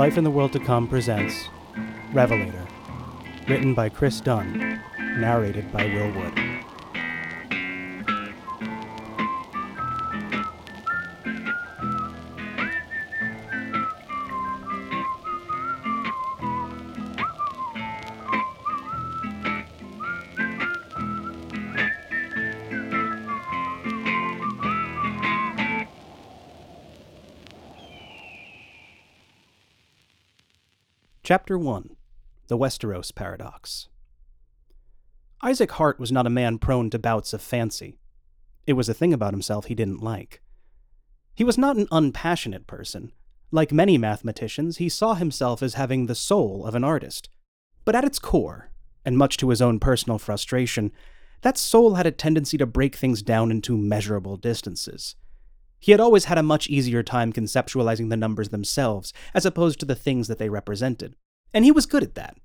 Life in the World to Come presents Revelator, written by Chris Dunn, narrated by Will Wood. Chapter 1 The Westeros Paradox Isaac Hart was not a man prone to bouts of fancy. It was a thing about himself he didn't like. He was not an unpassionate person. Like many mathematicians, he saw himself as having the soul of an artist. But at its core, and much to his own personal frustration, that soul had a tendency to break things down into measurable distances. He had always had a much easier time conceptualizing the numbers themselves, as opposed to the things that they represented. And he was good at that,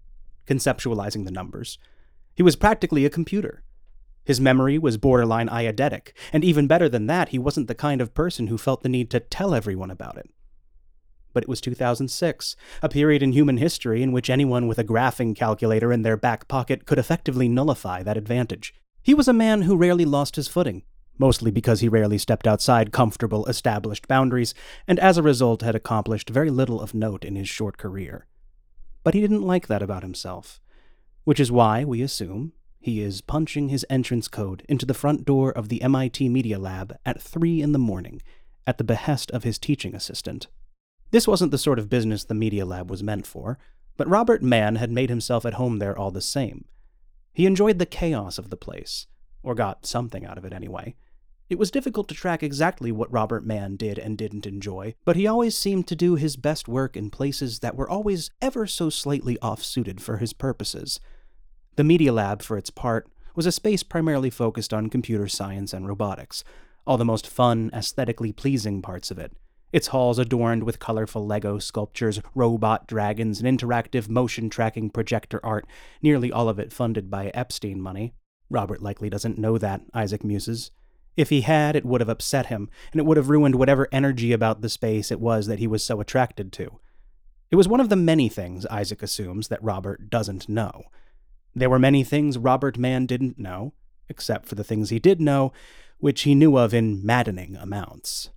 conceptualizing the numbers. He was practically a computer. His memory was borderline eidetic, and even better than that, he wasn't the kind of person who felt the need to tell everyone about it. But it was 2006, a period in human history in which anyone with a graphing calculator in their back pocket could effectively nullify that advantage. He was a man who rarely lost his footing, mostly because he rarely stepped outside comfortable, established boundaries, and as a result had accomplished very little of note in his short career. But he didn't like that about himself, which is why, we assume, he is punching his entrance code into the front door of the MIT Media Lab at 3 in the morning, at the behest of his teaching assistant. This wasn't the sort of business the Media Lab was meant for, but Robert Mann had made himself at home there all the same. He enjoyed the chaos of the place, or got something out of it anyway. It was difficult to track exactly what Robert Mann did and didn't enjoy, but he always seemed to do his best work in places that were always ever so slightly off suited for his purposes. The Media Lab, for its part, was a space primarily focused on computer science and robotics, all the most fun, aesthetically pleasing parts of it. Its halls adorned with colorful Lego sculptures, robot dragons, and interactive motion tracking projector art, nearly all of it funded by Epstein money. Robert likely doesn't know that, Isaac muses. If he had, it would have upset him, and it would have ruined whatever energy about the space it was that he was so attracted to. It was one of the many things, Isaac assumes, that Robert doesn't know. There were many things Robert Mann didn't know, except for the things he did know, which he knew of in maddening amounts.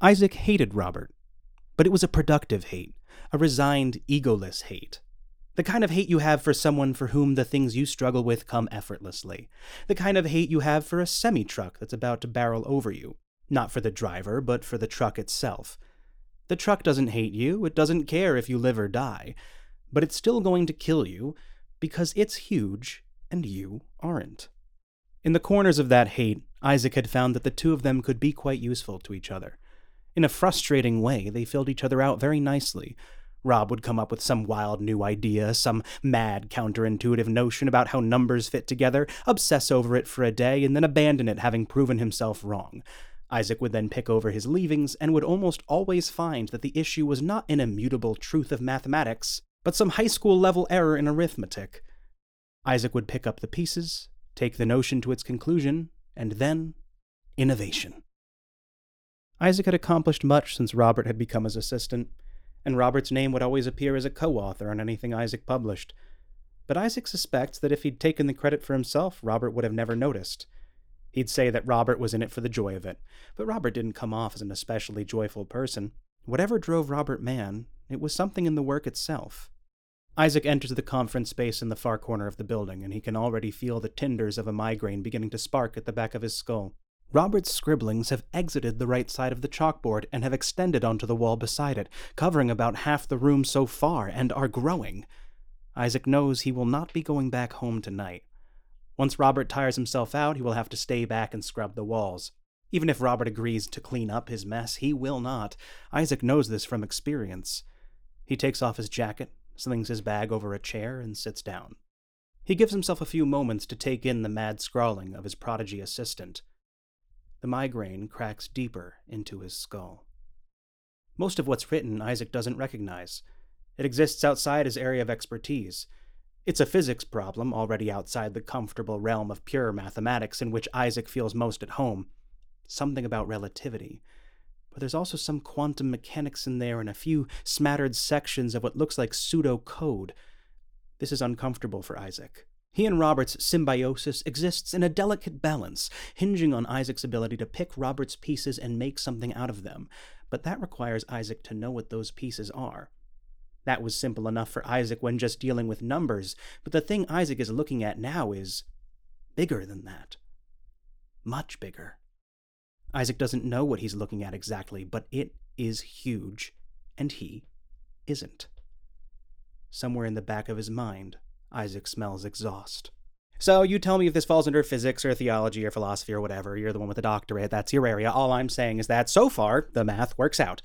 Isaac hated Robert, but it was a productive hate, a resigned, egoless hate. The kind of hate you have for someone for whom the things you struggle with come effortlessly. The kind of hate you have for a semi truck that's about to barrel over you. Not for the driver, but for the truck itself. The truck doesn't hate you, it doesn't care if you live or die, but it's still going to kill you because it's huge and you aren't. In the corners of that hate, Isaac had found that the two of them could be quite useful to each other. In a frustrating way, they filled each other out very nicely, Rob would come up with some wild new idea, some mad counterintuitive notion about how numbers fit together, obsess over it for a day, and then abandon it having proven himself wrong. Isaac would then pick over his leavings and would almost always find that the issue was not an immutable truth of mathematics, but some high school level error in arithmetic. Isaac would pick up the pieces, take the notion to its conclusion, and then innovation. Isaac had accomplished much since Robert had become his assistant and Robert's name would always appear as a co author on anything Isaac published. But Isaac suspects that if he'd taken the credit for himself, Robert would have never noticed. He'd say that Robert was in it for the joy of it, but Robert didn't come off as an especially joyful person. Whatever drove Robert Mann, it was something in the work itself. Isaac enters the conference space in the far corner of the building, and he can already feel the tinders of a migraine beginning to spark at the back of his skull. Robert's scribblings have exited the right side of the chalkboard and have extended onto the wall beside it, covering about half the room so far, and are growing. Isaac knows he will not be going back home tonight. Once Robert tires himself out, he will have to stay back and scrub the walls. Even if Robert agrees to clean up his mess, he will not. Isaac knows this from experience. He takes off his jacket, slings his bag over a chair, and sits down. He gives himself a few moments to take in the mad scrawling of his prodigy assistant. The migraine cracks deeper into his skull. Most of what's written, Isaac doesn't recognize. It exists outside his area of expertise. It's a physics problem already outside the comfortable realm of pure mathematics in which Isaac feels most at home. Something about relativity. but there's also some quantum mechanics in there and a few smattered sections of what looks like pseudo code. This is uncomfortable for Isaac. He and Robert's symbiosis exists in a delicate balance, hinging on Isaac's ability to pick Robert's pieces and make something out of them, but that requires Isaac to know what those pieces are. That was simple enough for Isaac when just dealing with numbers, but the thing Isaac is looking at now is bigger than that. Much bigger. Isaac doesn't know what he's looking at exactly, but it is huge, and he isn't. Somewhere in the back of his mind, Isaac smells exhaust. So you tell me if this falls under physics or theology or philosophy or whatever. You're the one with the doctorate. That's your area. All I'm saying is that so far, the math works out.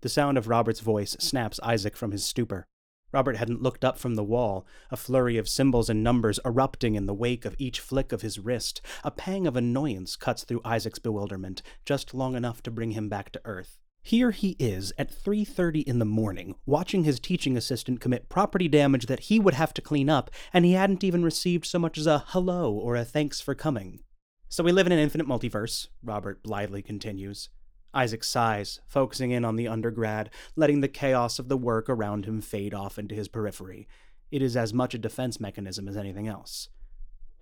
The sound of Robert's voice snaps Isaac from his stupor. Robert hadn't looked up from the wall, a flurry of symbols and numbers erupting in the wake of each flick of his wrist. A pang of annoyance cuts through Isaac's bewilderment, just long enough to bring him back to earth. Here he is at 3:30 in the morning, watching his teaching assistant commit property damage that he would have to clean up, and he hadn't even received so much as a hello or a thanks for coming. So we live in an infinite multiverse, Robert blithely continues. Isaac sighs, focusing in on the undergrad, letting the chaos of the work around him fade off into his periphery. It is as much a defense mechanism as anything else.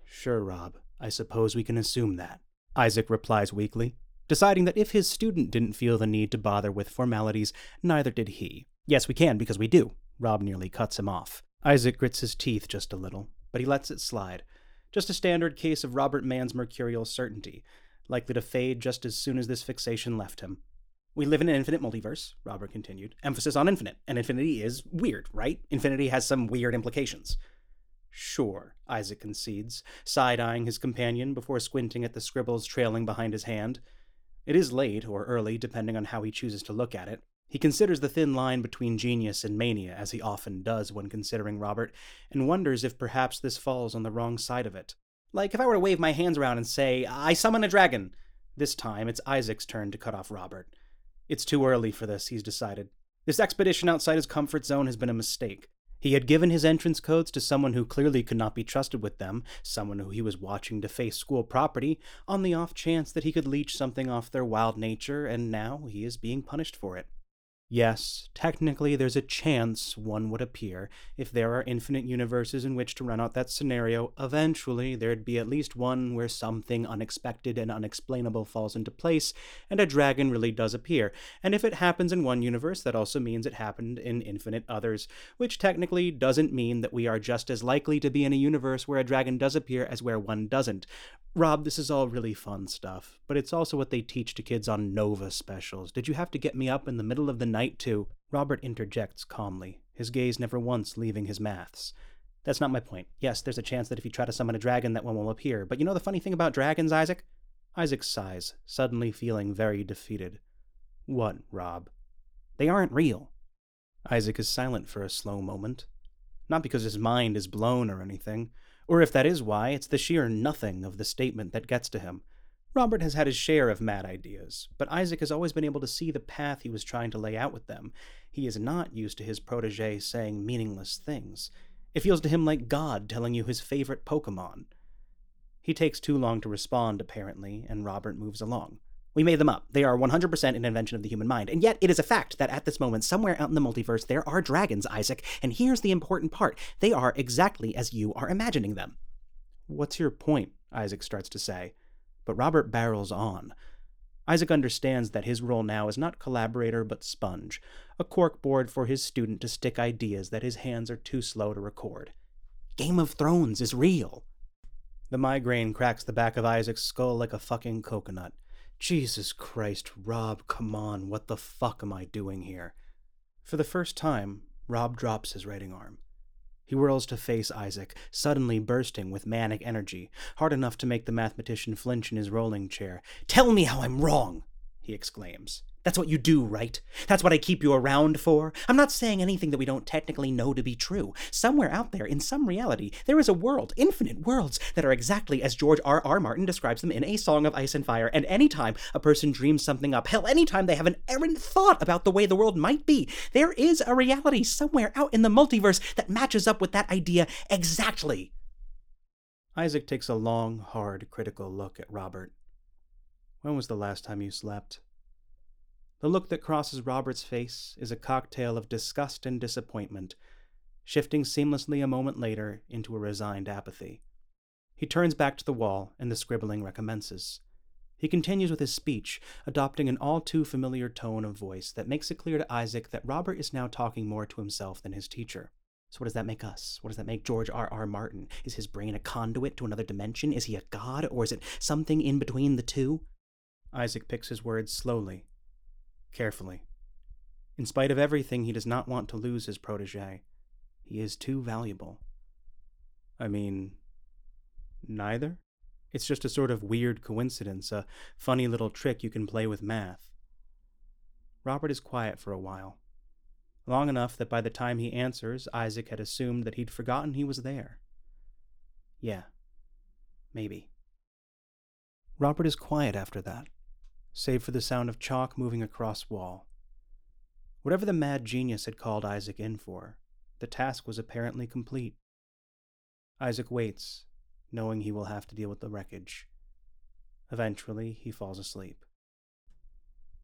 Sure, Rob, I suppose we can assume that. Isaac replies weakly, deciding that if his student didn't feel the need to bother with formalities, neither did he. Yes, we can, because we do. Rob nearly cuts him off. Isaac grits his teeth just a little, but he lets it slide. Just a standard case of Robert Mann's mercurial certainty likely to fade just as soon as this fixation left him. We live in an infinite multiverse, Robert continued. Emphasis on infinite. And infinity is weird, right? Infinity has some weird implications. Sure, Isaac concedes, side eyeing his companion before squinting at the scribbles trailing behind his hand. It is late or early, depending on how he chooses to look at it. He considers the thin line between genius and mania, as he often does when considering Robert, and wonders if perhaps this falls on the wrong side of it. Like if I were to wave my hands around and say, I summon a dragon. This time, it's Isaac's turn to cut off Robert. It's too early for this, he's decided. This expedition outside his comfort zone has been a mistake. He had given his entrance codes to someone who clearly could not be trusted with them, someone who he was watching to face school property, on the off chance that he could leech something off their wild nature, and now he is being punished for it. Yes, technically there's a chance one would appear. If there are infinite universes in which to run out that scenario, eventually there'd be at least one where something unexpected and unexplainable falls into place, and a dragon really does appear. And if it happens in one universe, that also means it happened in infinite others, which technically doesn't mean that we are just as likely to be in a universe where a dragon does appear as where one doesn't. Rob, this is all really fun stuff, but it's also what they teach to kids on Nova specials. Did you have to get me up in the middle of the night to. Robert interjects calmly, his gaze never once leaving his maths. That's not my point. Yes, there's a chance that if you try to summon a dragon, that one will appear, but you know the funny thing about dragons, Isaac? Isaac sighs, suddenly feeling very defeated. What, Rob? They aren't real. Isaac is silent for a slow moment. Not because his mind is blown or anything. Or if that is why, it's the sheer nothing of the statement that gets to him. Robert has had his share of mad ideas, but Isaac has always been able to see the path he was trying to lay out with them. He is not used to his protege saying meaningless things. It feels to him like God telling you his favorite Pokemon. He takes too long to respond, apparently, and Robert moves along. We made them up. They are 100% an invention of the human mind. And yet, it is a fact that at this moment, somewhere out in the multiverse, there are dragons, Isaac. And here's the important part they are exactly as you are imagining them. What's your point? Isaac starts to say. But Robert barrels on. Isaac understands that his role now is not collaborator but sponge, a corkboard for his student to stick ideas that his hands are too slow to record. Game of Thrones is real. The migraine cracks the back of Isaac's skull like a fucking coconut. Jesus Christ, Rob, come on, what the fuck am I doing here? For the first time, Rob drops his writing arm. He whirls to face Isaac, suddenly bursting with manic energy, hard enough to make the mathematician flinch in his rolling chair. Tell me how I'm wrong! he exclaims. That's what you do, right? That's what I keep you around for. I'm not saying anything that we don't technically know to be true. Somewhere out there, in some reality, there is a world, infinite worlds, that are exactly as George R. R. Martin describes them in A Song of Ice and Fire. And anytime a person dreams something up, hell, anytime they have an errant thought about the way the world might be, there is a reality somewhere out in the multiverse that matches up with that idea exactly. Isaac takes a long, hard, critical look at Robert. When was the last time you slept? The look that crosses Robert's face is a cocktail of disgust and disappointment, shifting seamlessly a moment later into a resigned apathy. He turns back to the wall, and the scribbling recommences. He continues with his speech, adopting an all too familiar tone of voice that makes it clear to Isaac that Robert is now talking more to himself than his teacher. So, what does that make us? What does that make George R. R. Martin? Is his brain a conduit to another dimension? Is he a god, or is it something in between the two? Isaac picks his words slowly, carefully. In spite of everything, he does not want to lose his protege. He is too valuable. I mean, neither? It's just a sort of weird coincidence, a funny little trick you can play with math. Robert is quiet for a while. Long enough that by the time he answers, Isaac had assumed that he'd forgotten he was there. Yeah, maybe. Robert is quiet after that, save for the sound of chalk moving across wall. Whatever the mad genius had called Isaac in for, the task was apparently complete. Isaac waits, knowing he will have to deal with the wreckage. Eventually, he falls asleep.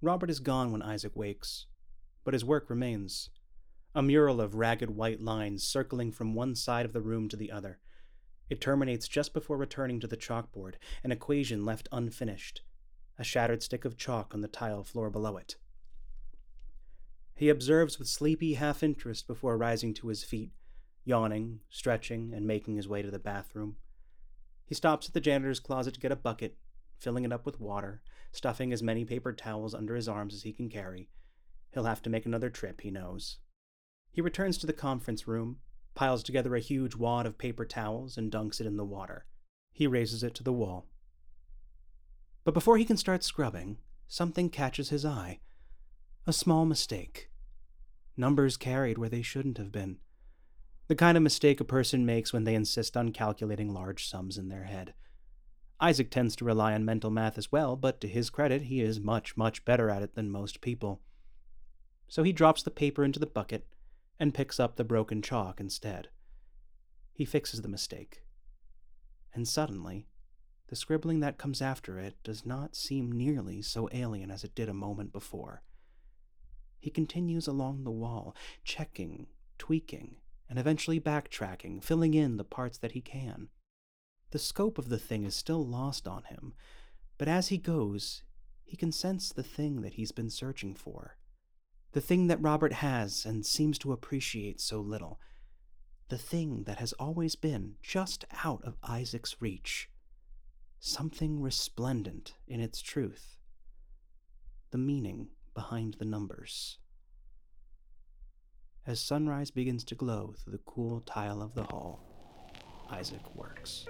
Robert is gone when Isaac wakes, but his work remains. A mural of ragged white lines circling from one side of the room to the other. It terminates just before returning to the chalkboard, an equation left unfinished, a shattered stick of chalk on the tile floor below it. He observes with sleepy half interest before rising to his feet, yawning, stretching, and making his way to the bathroom. He stops at the janitor's closet to get a bucket, filling it up with water, stuffing as many paper towels under his arms as he can carry. He'll have to make another trip, he knows. He returns to the conference room, piles together a huge wad of paper towels, and dunks it in the water. He raises it to the wall. But before he can start scrubbing, something catches his eye. A small mistake. Numbers carried where they shouldn't have been. The kind of mistake a person makes when they insist on calculating large sums in their head. Isaac tends to rely on mental math as well, but to his credit, he is much, much better at it than most people. So he drops the paper into the bucket and picks up the broken chalk instead. He fixes the mistake. And suddenly, the scribbling that comes after it does not seem nearly so alien as it did a moment before. He continues along the wall, checking, tweaking, and eventually backtracking, filling in the parts that he can. The scope of the thing is still lost on him, but as he goes, he can sense the thing that he's been searching for. The thing that Robert has and seems to appreciate so little. The thing that has always been just out of Isaac's reach. Something resplendent in its truth. The meaning behind the numbers as sunrise begins to glow through the cool tile of the hall. Isaac works.